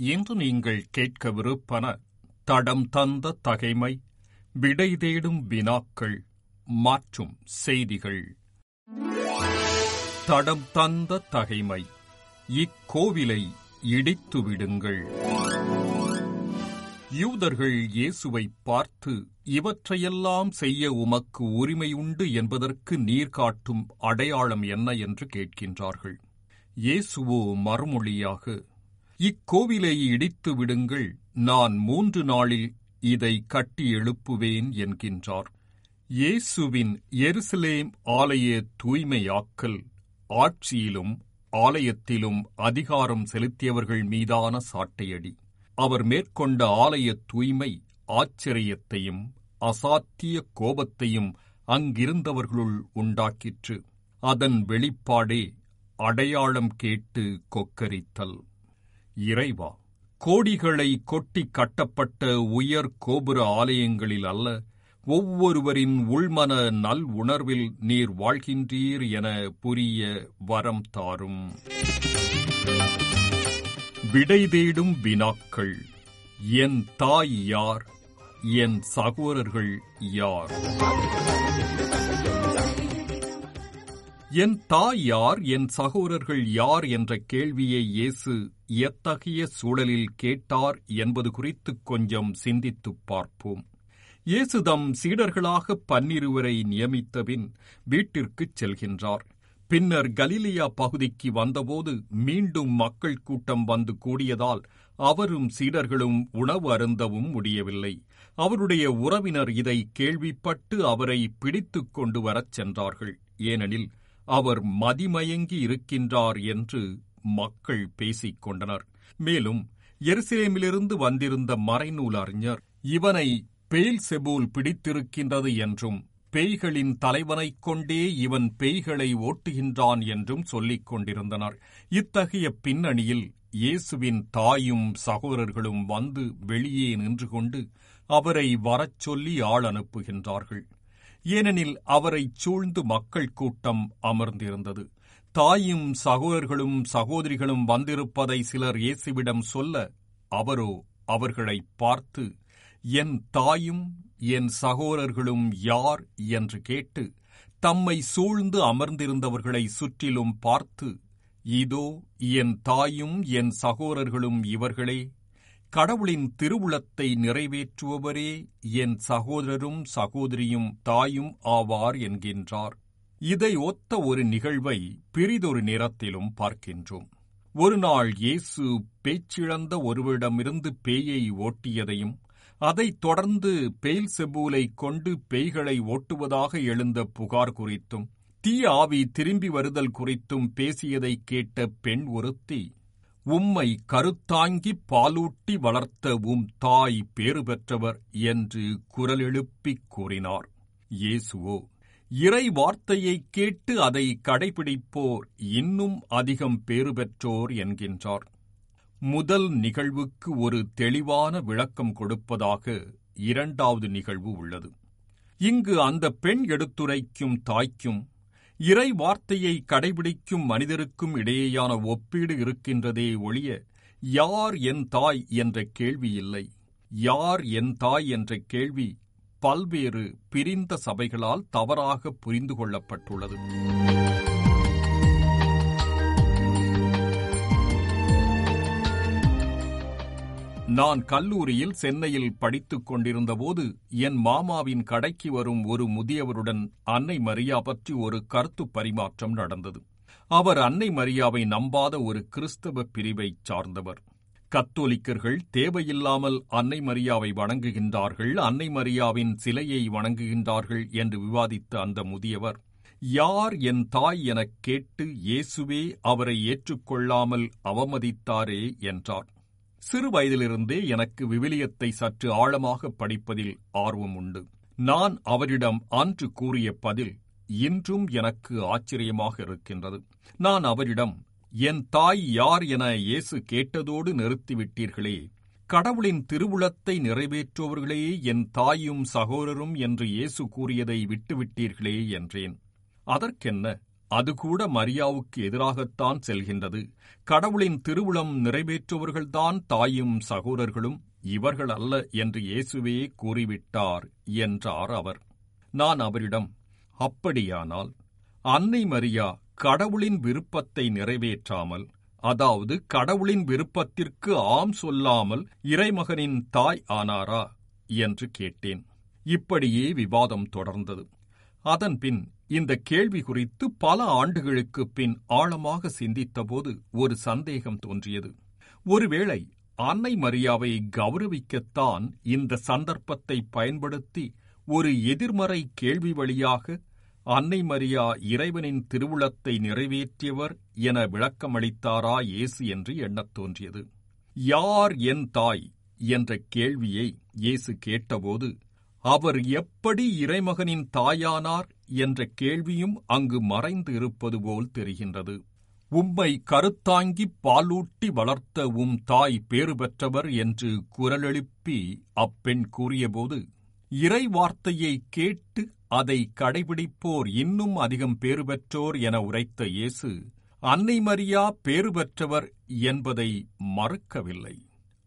இன்று நீங்கள் கேட்கவிருப்பன தடம் தந்த தகைமை விடை தேடும் வினாக்கள் மாற்றும் செய்திகள். தடம் தந்த தகைமை இக்கோவிலை இடித்து விடுங்கள். யூதர்கள் இயேசுவை பார்த்து இவற்றையெல்லாம் செய்ய உமக்கு உரிமை உண்டு என்பதற்கு நீர் காட்டும் அடையாளம் என்ன? என்று கேட்கின்றார்கள். இயேசுவோ மறுமொழியாக இக்கோவிலை இடித்து விடுங்கள். நான் மூன்று நாளில் இதை கட்டி எழுப்புவேன் என்கின்றார். இயேசுவின் எருசலேம் ஆலய தூய்மையாக்கல் ஆட்சியிலும் ஆலயத்திலும் அதிகாரம் செலுத்தியவர்கள் மீதான சாட்டையடி. அவர் மேற்கொண்ட ஆலய தூய்மை ஆச்சரியத்தையும் அசாத்திய கோபத்தையும் அங்கிருந்தவர்களுள் உண்டாக்கிற்று. அதன் வெளிப்பாடே அடையாளம் கேட்டு கொக்கரித்தல். இறைவா கோடிகளை கொட்டி கட்டப்பட்ட உயர் கோபுர ஆலயங்களில் அல்ல ஒவ்வொருவரின் உள்மன நல் உணர்வில் நீர் வாழ்கின்றீர் என புரிய வரம் தாரும். விடை தேடும் வினாக்கள் என் தாய் யார் என் சகோதரர்கள் யார்? என் தாய் யார் என் சகோதரர்கள் யார் என்ற கேள்வியை இயேசு எத்தகைய சூழலில் கேட்டார் என்பது குறித்து கொஞ்சம் சிந்தித்துப் பார்ப்போம். இயேசுதம் சீடர்களாக பன்னிருவரை நியமித்தபின் வீட்டிற்குச் செல்கின்றார். பின்னர் கலிலியா பகுதிக்கு வந்தபோது மீண்டும் மக்கள் கூட்டம் வந்து கூடியதால் அவரும் சீடர்களும் உணவு அருந்தவும் முடியவில்லை. அவருடைய உறவினர் இதை கேள்விப்பட்டு அவரை பிடித்துக் கொண்டு வரச் சென்றார்கள். ஏனெனில் அவர் மதிமயங்கி இருக்கின்றார் என்று மக்கள் பேசிக் கொண்டனர். மேலும் எருசலேமிலிருந்து வந்திருந்த மறைநூல் அறிஞர் இவனை பேல் செபூல் பிடித்திருக்கின்றது என்றும் பேய்களின் தலைவனைக் கொண்டே இவன் பேய்களை ஓட்டுகின்றான் என்றும் சொல்லிக் கொண்டிருந்தனர். இத்தகைய பின்னணியில் இயேசுவின் தாயும் சகோதரர்களும் வந்து வெளியே நின்று கொண்டு அவரை வரச் சொல்லி ஆள் அனுப்புகின்றார்கள். ஏனெனில் அவரைச் சூழ்ந்து மக்கள் கூட்டம் அமர்ந்திருந்தது. தாயும் சகோதரர்களும் சகோதரிகளும் வந்திருப்பதை சிலர் இயேசுவிடம் சொல்ல அவரோ அவர்களைப் பார்த்து என் தாயும் என் சகோதரர்களும் யார்? என்று கேட்டு தம்மை சூழ்ந்து அமர்ந்திருந்தவர்களை சுற்றிலும் பார்த்து இதோ என் தாயும் என் சகோதரர்களும் இவர்களே கடவுளின் திருவுளத்தை நிறைவேற்றுபவரே என் சகோதரரும் சகோதரியும் தாயும் ஆவார் என்கின்றார். இதை ஒத்த ஒரு நிகழ்வை பிரிதொரு நேரத்திலும் பார்க்கின்றோம். ஒரு நாள் இயேசு பேச்சிழந்த ஒருவரிடமிருந்து பேயை ஓட்டியதையும் அதைத் தொடர்ந்து பெயில் செபூலை கொண்டு பேய்களை ஓட்டுவதாக எழுந்த புகார் குறித்தும் தீய ஆவி திரும்பி வருதல் குறித்தும் பேசியதை கேட்ட பெண் ஒருத்தி உம்மை கருத்தாங்கி பாலூட்டி வளர்த்த உம் தாய் பேறு பெற்றவர் என்று குரல் எழுப்பிக் கூறினார். இயேசுவோ இறை வார்த்தையைக் கேட்டு அதை கடைபிடிப்போர் இன்னும் அதிகம் பேறு பெற்றோர் என்கின்றார். முதல் நிகழ்வுக்கு ஒரு தெளிவான விளக்கம் கொடுப்பதாக இரண்டாவது நிகழ்வு உள்ளது. இங்கு அந்த பெண் எடுத்துரைக்கும் தாய்க்கும் இறை வார்த்தையை கடைபிடிக்கும் மனிதருக்கும் இடையேயான ஒப்பீடு இருக்கின்றதே ஒழிய யார் என் தாய் என்ற கேள்வி இல்லை. யார் என் தாய் என்ற கேள்வி பல்வேறு பிரிந்த சபைகளால் தவறாக புரிந்து கொள்ளப்பட்டுள்ளது. நான் கல்லூரியில் சென்னையில் படித்துக் கொண்டிருந்தபோது என் மாமாவின் கடைக்கு வரும் ஒரு முதியவருடன் அன்னை மரியா பற்றி ஒரு கருத்து பரிமாற்றம் நடந்தது. அவர் அன்னை மரியாவை நம்பாத ஒரு கிறிஸ்தவ பிரிவைச் சார்ந்தவர். கத்தோலிக்கர்கள் தேவையில்லாமல் அன்னை மரியாவை வணங்குகின்றார்கள் அன்னை மரியாவின் சிலையை வணங்குகின்றார்கள் என்று விவாதித்த அந்த முதியவர் யார் என் தாய் எனக் கேட்டு இயேசுவே அவரை ஏற்றுக்கொள்ளாமல் அவமதித்தாரே என்றார். சிறு வயதிலிருந்தே எனக்கு விவிலியத்தை சற்று ஆழமாக படிப்பதில் ஆர்வம் உண்டு. நான் அவரிடம் அன்று கூறிய பதில் இன்றும் எனக்கு ஆச்சரியமாக இருக்கின்றது. நான் அவரிடம் என் தாய் யார் என இயேசு கேட்டதோடு நிறுத்திவிட்டீர்களே. கடவுளின் திருவுளத்தை நிறைவேற்றுவர்களே என் தாயும் சகோதரரும் என்று இயேசு கூறியதை விட்டுவிட்டீர்களே என்றேன். அதற்கென்ன அது கூட மரியாவுக்கு எதிராகத்தான் செல்கின்றது. கடவுளின் திருவுளம் நிறைவேற்றுவர்கள்தான் தாயும் சகோதரர்களும் இவர்கள் அல்ல என்று இயேசுவே கூறிவிட்டார் என்றார் அவர். நான் அவரிடம் அப்படியானால் அன்னை மரியா கடவுளின் விருப்பத்தை நிறைவேற்றாமல் அதாவது கடவுளின் விருப்பத்திற்கு ஆம் சொல்லாமல் இறைமகனின் தாய் ஆனாரா? என்று கேட்டேன். இப்படியே விவாதம் தொடர்ந்தது. அதன்பின் இந்த கேள்வி குறித்து பல ஆண்டுகளுக்குப் பின் ஆழமாக சிந்தித்தபோது ஒரு சந்தேகம் தோன்றியது. ஒருவேளை அன்னை மரியாவை கௌரவிக்கத்தான் இந்த சந்தர்ப்பத்தை பயன்படுத்தி ஒரு எதிர்மறை கேள்வி வழியாக அன்னை மரியா இறைவனின் திருவுளத்தை நிறைவேற்றியவர் என விளக்கமளித்தாரா இயேசு என்று எண்ணத் தோன்றியது. யார் என் தாய்? என்ற கேள்வியை இயேசு கேட்டபோது அவர் எப்படி இறைமகனின் தாயானார்? என்ற கேள்வியும் அங்கு மறைந்து இருப்பது போல் தெரிகின்றது. உம்மை கருத்தாங்கி பாலூட்டி வளர்த்த உம் தாய் பேறு பெற்றவர் என்று குரலெழுப்பி அப்பெண் கூறியபோது இறை வார்த்தையை கேட்டு அதை கடைபிடிப்போர் இன்னும் அதிகம் பேறு பெற்றோர் என உரைத்த இயேசு அன்னை மரியா பேறு பெற்றவர் என்பதை மறுக்கவில்லை.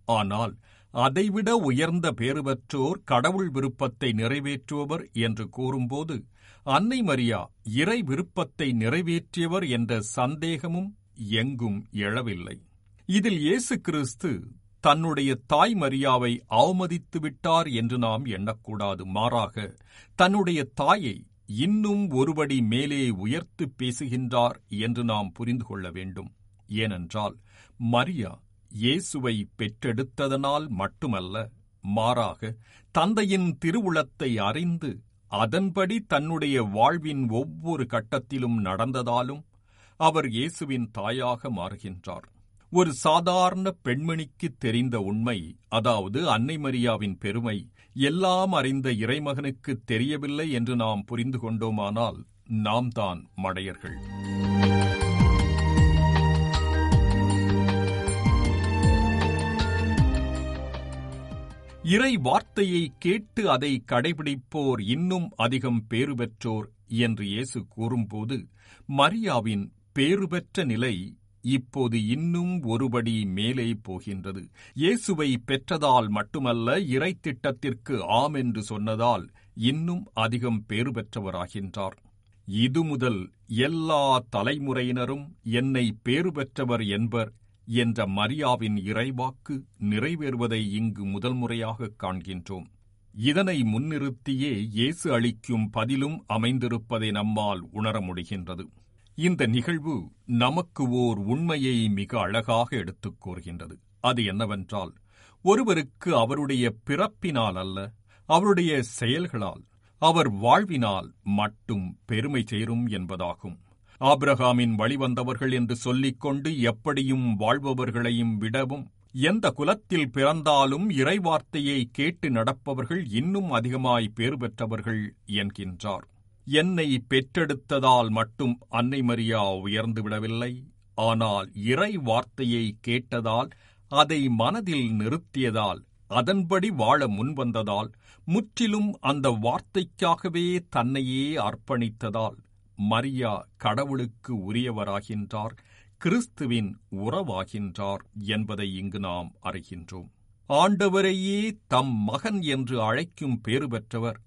ஆனால் அதைவிட உயர்ந்த பேறு பெற்றோர் கடவுள் விருப்பத்தை நிறைவேற்றுபவர் என்று கூறும்போது அன்னை மரியா இறை விருப்பத்தை நிறைவேற்றியவர் என்ற சந்தேகமும் எங்கும் எழவில்லை. இதில் இயேசு கிறிஸ்து தன்னுடைய தாய் மரியாவை அவமதித்து விட்டார் என்று நாம் எண்ணக்கூடாது. மாறாக தன்னுடைய தாயை இன்னும் ஒருபடி மேலே உயர்த்து பேசுகின்றார் என்று நாம் புரிந்து கொள்ள வேண்டும். ஏனென்றால் மரியா இயேசுவை பெற்றெடுத்ததனால் மட்டுமல்ல மாறாக தந்தையின் திருவுளத்தை அறிந்து அதன்படி தன்னுடைய வாழ்வின் ஒவ்வொரு கட்டத்திலும் நடந்ததாலும் அவர் இயேசுவின் தாயாக மாறுகின்றார். ஒரு சாதாரண பெண்மணிக்கு தெரிந்த உண்மை அதாவது அன்னை மரியாவின் பெருமை எல்லாம் அறிந்த இறைமகனுக்கு தெரியவில்லை என்று நாம் புரிந்து கொண்டோமானால் நாம் தான் மடையர்கள். இறை வார்த்தையை கேட்டு அதை கடைபிடிப்போர் இன்னும் அதிகம் பேறு பெற்றோர் என்று இயேசு கூறும்போது மரியாவின் பேறு பெற்ற நிலை இப்போது இன்னும் ஒருபடி மேலே போகின்றது. இயேசுவை பெற்றதால் மட்டுமல்ல இறை திட்டத்திற்கு ஆம் என்று சொன்னதால் இன்னும் அதிகம் பேறு பெற்றவராகின்றார் இது முதல் எல்லா தலைமுறையினரும் என்னை பேறு பெற்றவர் என்பர் என்ற மரியாவின் இறைவாக்கு நிறைவேறுவதை இங்கு முதல் முறையாக காண்கின்றோம். இதனை முன்னிறுத்தியே இயேசு அளிக்கும் பதிலும் அமைந்திருப்பதை நம்மால் உணர முடிகின்றது. இந்த நிகழ்வு நமக்கு ஓர் உண்மையை மிக அழகாக எடுத்துக் கூறுகின்றது. அது என்னவென்றால் ஒருவருக்கு அவருடைய பிறப்பினால் அல்ல அவருடைய செயல்களால் அவர் வாழ்வினால் மட்டும் பெருமை சேரும் என்பதாகும். ஆப்ரஹாமின் வழிவந்தவர்கள் என்று சொல்லிக்கொண்டு எப்படியும் வாழ்பவர்களையும் விடவும் எந்த குலத்தில் பிறந்தாலும் இறைவார்த்தையை கேட்டு நடப்பவர்கள் இன்னும் அதிகமாய் பேறு பெற்றவர்கள் என்கின்றார். என்னை பெற்றெடுத்ததால் மட்டும் அன்னை மரியா உயர்ந்து விடவில்லை. ஆனால் இறை வார்த்தையை கேட்டதால் அதை மனதில் நிறுத்தியதால் அதன்படி வாழ முன்வந்ததால் முற்றிலும் அந்த வார்த்தைக்காகவே தன்னையே அர்ப்பணித்ததால் மரியா கடவுளுக்கு உரியவராகின்றார் கிறிஸ்துவின் உறவாகின்றார் என்பதை இங்கு நாம் அறிகின்றோம். ஆண்டவரையே தம் மகன் என்று அழைக்கும் பேறு பெற்றவர்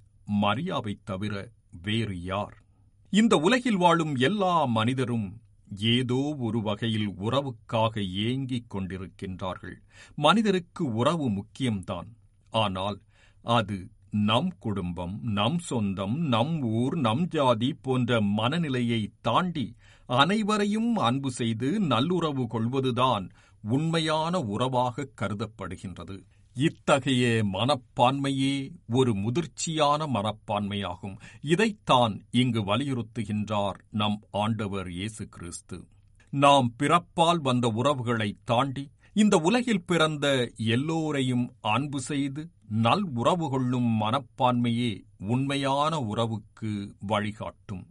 மரியாவைத் தவிர வேறு யார்? இந்த உலகில் வாழும் எல்லா மனிதரும் ஏதோ ஒரு வகையில் உறவுக்காக ஏங்கிக் கொண்டிருக்கின்றார்கள். மனிதருக்கு உறவு முக்கியம்தான். ஆனால் அது நம் குடும்பம் நம் சொந்தம் நம் ஊர் நம் ஜாதி போன்ற மனநிலையை தாண்டி அனைவரையும் அன்பு செய்து நல்லுறவு கொள்வதுதான் உண்மையான உறவாக கருதப்படுகின்றது. இத்தகைய மனப்பான்மையே ஒரு முதிர்ச்சியான மனப்பான்மையாகும். இதைத்தான் இங்கு வலியுறுத்துகின்றார் நம் ஆண்டவர் இயேசு கிறிஸ்து. நாம் பிறப்பால் வந்த உறவுகளை தாண்டி இந்த உலகில் பிறந்த எல்லோரையும் அன்பு செய்து நல் உறவு கொள்ளும் மனப்பான்மையே உண்மையான உறவுக்கு வழிகாட்டும்.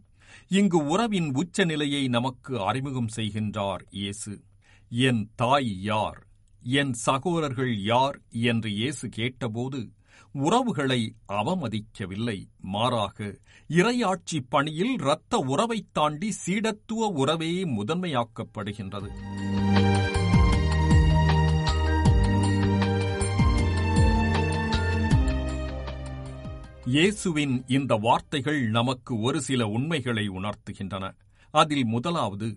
இங்கு உறவின் உச்ச நிலையை நமக்கு அறிமுகம் செய்கின்றார் இயேசு. என் தாய் யார்? என் சகோதரர்கள் யார்? என்று இயேசு கேட்டபோது உறவுகளை அவமதிக்கவில்லை. மாறாக இறையாட்சி பணியில் இரத்த உறவைத் தாண்டி சீடத்துவ உறவே முதன்மையாக்கப்படுகின்றது. இயேசுவின் இந்த வார்த்தைகள் நமக்கு ஒரு சில உண்மைகளை உணர்த்துகின்றன. அதில் முதலாவது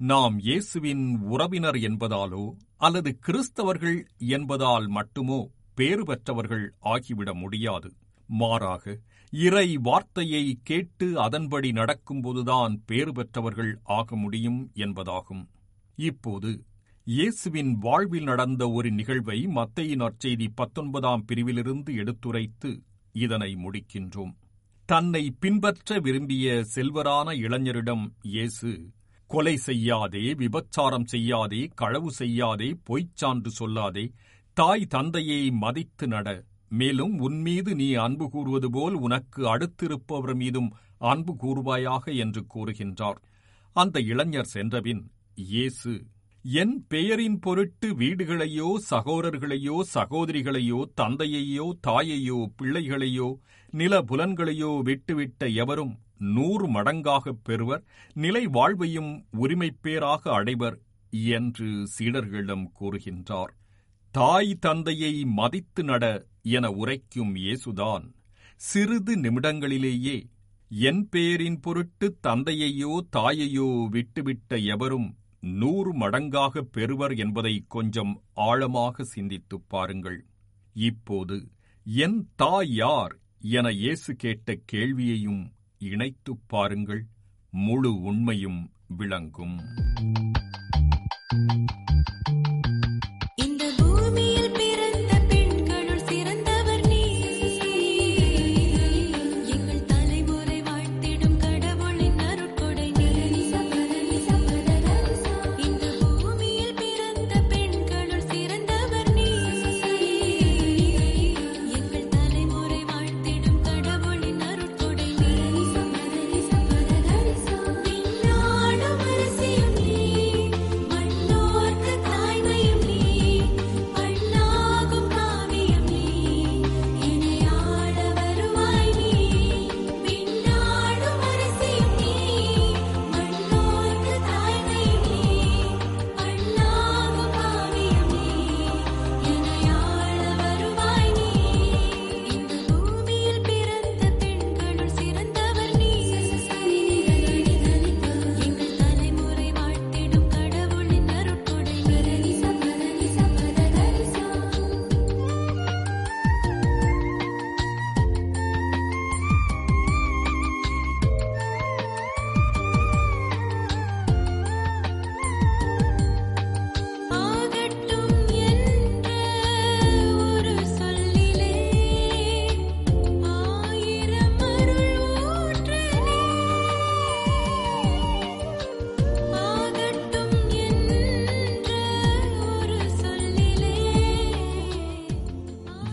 நாம் இயேசுவின் உறவினர் என்பதாலோ அல்லது கிறிஸ்தவர்கள் என்பதால் மட்டுமோ பேறு பெற்றவர்கள் ஆகிவிட முடியாது. மாறாக இறை வார்த்தையை கேட்டு அதன்படி நடக்கும்போதுதான் பேறு பெற்றவர்கள் ஆக முடியும் என்பதாகும். இப்போது இயேசுவின் வாழ்வில் நடந்த ஒரு நிகழ்வை மத்தையின் நற்செய்தி பத்தொன்பதாம் பிரிவிலிருந்து எடுத்துரைத்து இதனை முடிக்கின்றோம். தன்னை பின்பற்ற விரும்பிய செல்வரான இளைஞரிடம் இயேசு கொலை செய்யாதே விபச்சாரம் செய்யாதே களவு செய்யாதே பொய்ச்சான்று சொல்லாதே தாய் தந்தையை மதித்து நட. மேலும் உன்மீது நீ அன்பு கூறுவது போல் உனக்கு அடுத்திருப்பவர் மீதும் அன்பு கூறுவாயாக என்று கூறுகின்றார். அந்த இளைஞர் சென்றபின் இயேசு என் பெயரின் பொருட்டு வீடுகளையோ சகோதரர்களையோ சகோதரிகளையோ தந்தையையோ தாயையோ பிள்ளைகளையோ நில புலன்களையோ விட்டுவிட்ட எவரும் நூறு மடங்காகப் பெறுவர். நிலை வாழ்வையும் உரிமைப்பேராக அடைவர் என்று சீடர்களிடம் கூறுகின்றார். தாய் தந்தையை மதித்து நட என உரைக்கும் இயேசுதான். சிறிது நிமிடங்களிலேயே என் பெயரின் பொருட்டு தந்தையையோ தாயையோ விட்டுவிட்ட எவரும் நூறு மடங்காக பெறுவர் என்பதை கொஞ்சம் ஆழமாக சிந்தித்துப் பாருங்கள். இப்போது என் தாய் யார் என இயேசு கேட்ட கேள்வியையும் இணைத்துப் பாருங்கள். முழு உண்மையும் விளங்கும்.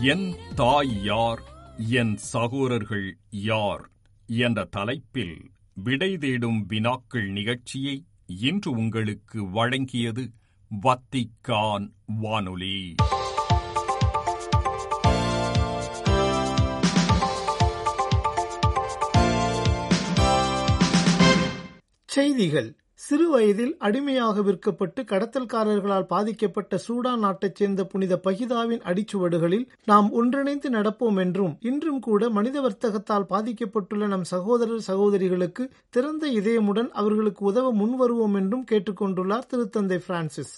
என் தாய் யார்? என் சகோதரர்கள் யார்? என்ற தலைப்பில் விடை தேடும் வினாக்கள் நிகழ்ச்சியை இன்று உங்களுக்கு வழங்கியது வத்திக்கான் வானொலி. செய்திகள். சிறு வயதில் அடிமையாக விற்கப்பட்டு கடத்தல்காரர்களால் பாதிக்கப்பட்ட சூடான் நாட்டைச் சேர்ந்த புனித பகிதாவின் அடிச்சுவடுகளில் நாம் ஒன்றிணைந்து நடப்போம் என்றும் இன்றும் கூட மனித வர்த்தகத்தால் பாதிக்கப்பட்டுள்ள நம் சகோதரர் சகோதரிகளுக்கு திறந்த இதயமுடன் அவர்களுக்கு உதவ முன்வருவோம் என்றும் கேட்டுக்கொண்டுள்ளார் திருத்தந்தை பிரான்சிஸ்.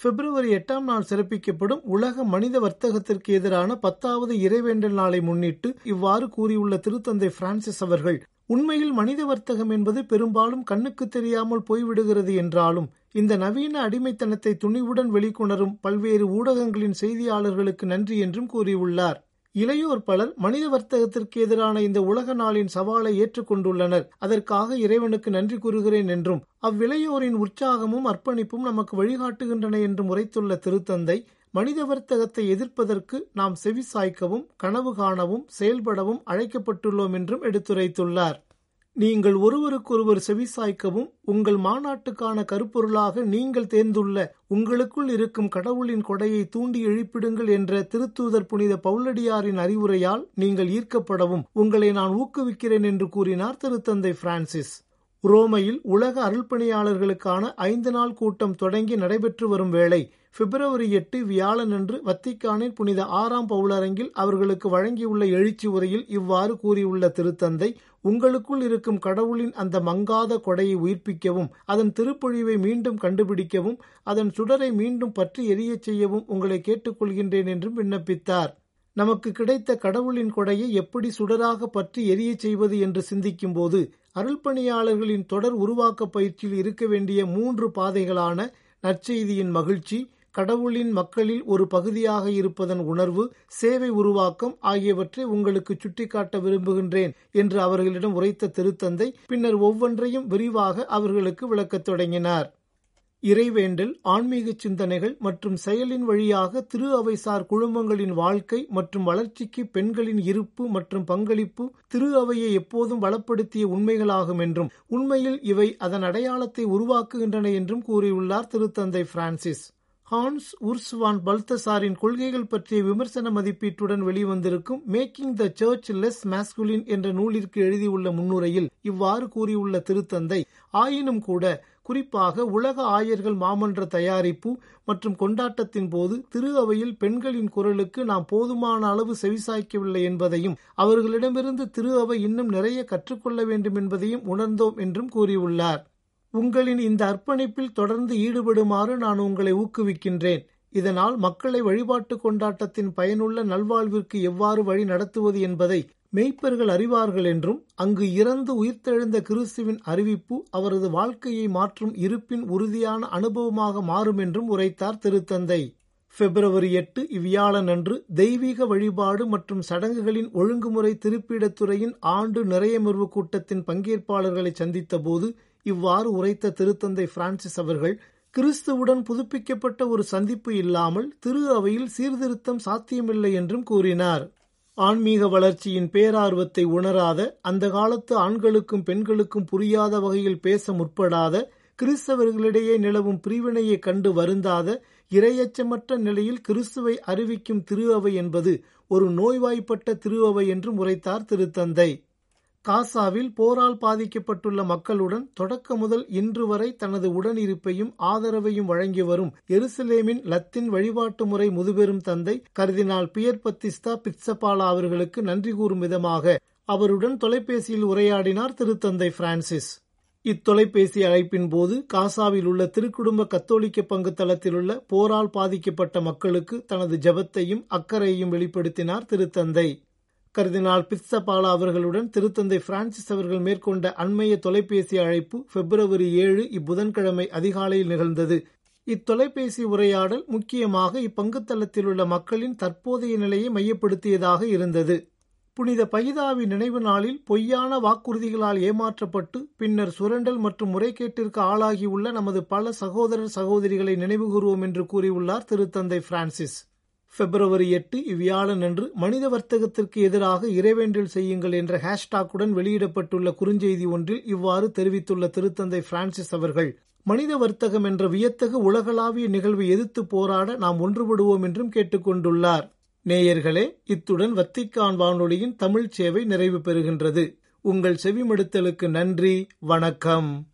பிப்ரவரி எட்டாம் நாள் சிறப்பிக்கப்படும் உலக மனித வர்த்தகத்திற்கு எதிரான பத்தாவது இறைவேண்டல் நாளை முன்னிட்டு இவ்வாறு கூறியுள்ள திருத்தந்தை பிரான்சிஸ் அவர்கள் உண்மையில் மனித வர்த்தகம் என்பது பெரும்பாலும் கண்ணுக்கு தெரியாமல் போய்விடுகிறது என்றாலும் இந்த நவீன அடிமைத்தனத்தை துணிவுடன் வெளிக்கொணரும் பல்வேறு ஊடகங்களின் செய்தியாளர்களுக்கு நன்றி என்றும் கூறியுள்ளார். இளையோர் பலர் மனித வர்த்தகத்திற்கு எதிரான இந்த உலக நாளின் சவாலை ஏற்றுக்கொண்டுள்ளனர். அதற்காக இறைவனுக்கு நன்றி கூறுகிறேன் என்றும் அவ்விளையோரின் உற்சாகமும் அர்ப்பணிப்பும் நமக்கு வழிகாட்டுகின்றன என்றும் உரைத்துள்ள திருத்தந்தை மனித வர்த்தகத்தை எதிர்ப்பதற்கு நாம் செவிசாய்க்கவும் கனவு காணவும் செயல்படவும் அழைக்கப்பட்டுள்ளோம் என்றும் எடுத்துரைத்துள்ளார். நீங்கள் ஒருவருக்கொருவர் செவிசாய்க்கவும் உங்கள் மாநாட்டுக்கான கருப்பொருளாக நீங்கள் தேர்ந்துள்ள உங்களுக்குள் இருக்கும் கடவுளின் கொடையை தூண்டி எழுப்பிடுங்கள் என்ற திருத்தூதர் புனித பவுலடியாரின் அறிவுரையால் நீங்கள் ஈர்க்கப்படவும் உங்களை நான் ஊக்குவிக்கிறேன் என்று கூறினார் திருத்தந்தை பிரான்சிஸ். உரோமையில் உலக அருள்பணியாளர்களுக்கான ஐந்து நாள் கூட்டம் தொடங்கி நடைபெற்று வரும் வேளை பிப்ரவரி எட்டு வியாழனன்று வத்திக்கானின் புனித ஆறாம் பவுலரங்கில் அவர்களுக்கு வழங்கியுள்ள எழுச்சி உரையில் இவ்வாறு கூறியுள்ள திருத்தந்தை உங்களுக்குள் இருக்கும் கடவுளின் அந்த மங்காத கொடையை உயிர்ப்பிக்கவும் அதன் திருப்பொழிவை மீண்டும் கண்டுபிடிக்கவும் அதன் சுடரை மீண்டும் பற்றி எரியச் செய்யவும் உங்களை கேட்டுக்கொள்கின்றேன் என்றும் விண்ணப்பித்தார். நமக்கு கிடைத்த கடவுளின் கொடையை எப்படி சுடராக பற்றி எரியச் செய்வது என்று சிந்திக்கும்போது அருள்பணியாளர்களின் தொடர் உருவாக்க பயிற்சியில் இருக்க வேண்டிய மூன்று பாதைகளான நற்செய்தியின் மகிழ்ச்சி கடவுளின் மக்களில் ஒரு பகுதியாக இருப்பதன் உணர்வு சேவை உருவாக்கம் ஆகியவற்றை உங்களுக்கு சுட்டிக்காட்ட விரும்புகின்றேன் என்று அவர்களிடம் உரைத்த திருத்தந்தை பின்னர் ஒவ்வொன்றையும் விரிவாக அவர்களுக்கு விளக்கத் தொடங்கினார். இறைவேண்டல் ஆன்மீக சிந்தனைகள் மற்றும் செயலின் வழியாக திரு அவைசார் குழுமங்களின் வாழ்க்கை மற்றும் வளர்ச்சிக்கு பெண்களின் இருப்பு மற்றும் பங்களிப்பு திரு அவையை எப்போதும் வளப்படுத்திய உண்மைகளாகும் என்றும் உண்மையில் இவை அதன் அடையாளத்தை உருவாக்குகின்றன என்றும் கூறியுள்ளார் திருத்தந்தை பிரான்சிஸ். ஹான்ஸ் உர்ஸ்வான் பல்தசாரின் கொள்கைகள் பற்றிய விமர்சன மதிப்பீட்டுடன் வெளிவந்திருக்கும் making the church less masculine என்ற நூலிற்கு எழுதியுள்ள முன்னுரையில் இவ்வாறு கூறியுள்ள திருத்தந்தை ஆயினும் கூட குறிப்பாக உலக ஆயர்கள் மாமன்ற தயாரிப்பு மற்றும் கொண்டாட்டத்தின் போது திரு அவையில் பெண்களின் குரலுக்கு நாம் போதுமான அளவு செவிசாய்க்கவில்லை என்பதையும் அவர்களிடமிருந்து திரு அவை இன்னும் நிறைய கற்றுக்கொள்ள வேண்டும் என்பதையும் உணர்ந்தோம் என்றும் கூறியுள்ளார். உங்களின் இந்த அர்ப்பணிப்பில் தொடர்ந்து ஈடுபடுமாறு நான் உங்களை ஊக்குவிக்கின்றேன். இதனால் மக்களை வழிபாட்டு கொண்டாட்டத்தின் பயனுள்ள நல்வாழ்விற்கு எவ்வாறு வழி நடத்துவது என்பதை மெய்ப்பர்கள் அறிவார்கள் என்றும் அங்கு இறந்து உயிர்த்தெழுந்த கிறிஸ்துவின் அறிவிப்பு அவரது வாழ்க்கையை மாற்றும் இருப்பின் உறுதியான அனுபவமாக மாறும் என்றும் உரைத்தார் திருத்தந்தை. பிப்ரவரி எட்டு இவ்வியாழனன்று தெய்வீக வழிபாடு மற்றும் சடங்குகளின் ஒழுங்குமுறை திருப்பிடத்துறையின் ஆண்டு நிறையமர்வு கூட்டத்தின் பங்கேற்பாளர்களை சந்தித்தபோது இவ்வாறு உரைத்த திருத்தந்தை பிரான்சிஸ் அவர்கள் கிறிஸ்துவுடன் புதுப்பிக்கப்பட்ட ஒரு சந்திப்பு இல்லாமல் திரு அவையில் சீர்திருத்தம் சாத்தியமில்லை என்றும் கூறினார். ஆன்மீக வளர்ச்சியின் பேரார்வத்தை உணராத அந்த காலத்து ஆண்களுக்கும் பெண்களுக்கும் புரியாத வகையில் பேச முற்படாத கிறிஸ்தவர்களிடையே நிலவும் பிரிவினையை கண்டு வருந்தாத இரையச்சமற்ற நிலையில் கிறிஸ்துவை அறிவிக்கும் திரு அவை என்பது ஒரு நோய்வாய்ப்பட்ட திரு அவை என்றும் உரைத்தார் திருத்தந்தை. காசாவில் போரால் பாதிக்கப்பட்டுள்ள மக்களுடன் தொடக்க முதல் இன்று வரை தனது உடனிருப்பையும் ஆதரவையும் வழங்கி வரும் எருசலேமின் லத்தின் வழிபாட்டு முறை முதுபெரும் தந்தை கர்தினால் பியர் பத்திஸ்தா பிட்சபாலா அவர்களுக்கு நன்றி கூறும் விதமாக அவருடன் தொலைபேசியில் உரையாடினார் திருத்தந்தை பிரான்சிஸ். இத்தொலைபேசி அழைப்பின் போது காசாவில் உள்ள திருக்குடும்ப கத்தோலிக்க பங்கு தளத்தில் உள்ள போரால் பாதிக்கப்பட்ட மக்களுக்கு தனது ஜபத்தையும் அக்கறையையும் வெளிப்படுத்தினார் திருத்தந்தை. கருதினால் பிட்சபாலா அவர்களுடன் திருத்தந்தை பிரான்சிஸ் அவர்கள் மேற்கொண்ட அண்மைய தொலைபேசி அழைப்பு பிப்ரவரி ஏழு இப்புதன்கிழமை அதிகாலையில் நிகழ்ந்தது. இத்தொலைபேசி உரையாடல் முக்கியமாக இப்பங்குத்தளத்தில் உள்ள மக்களின் தற்போதைய நிலையை மையப்படுத்தியதாக இருந்தது. புனித பைதாவின் நினைவு நாளில் பொய்யான வாக்குறுதிகளால் ஏமாற்றப்பட்டு பின்னர் சுரண்டல் மற்றும் முறைகேட்டிற்கு ஆளாகியுள்ள நமது பல சகோதரர் சகோதரிகளை நினைவுகூறுவோம் என்று கூறியுள்ளார் திருத்தந்தை பிரான்சிஸ். பிப்ரவரி எட்டு இவ்வியாழன் அன்று மனித வர்த்தகத்திற்கு எதிராக இறைவேண்டல் செய்யுங்கள் என்ற ஹேஷ்டாக்குடன் வெளியிடப்பட்டுள்ள குறுஞ்செய்தி ஒன்றில் இவ்வாறு தெரிவித்துள்ள திருத்தந்தை பிரான்சிஸ் அவர்கள் மனித வர்த்தகம் என்ற வியத்தகு உலகளாவிய நிகழ்வை எதிர்த்து போராட நாம் ஒன்றுபடுவோம் என்றும் கேட்டுக்கொண்டுள்ளார் நேயர்களே இத்துடன் வத்திக்கான் வானொலியின் தமிழ் சேவை நிறைவு பெறுகின்றது. உங்கள் செவிமடுத்தலுக்கு நன்றி வணக்கம்.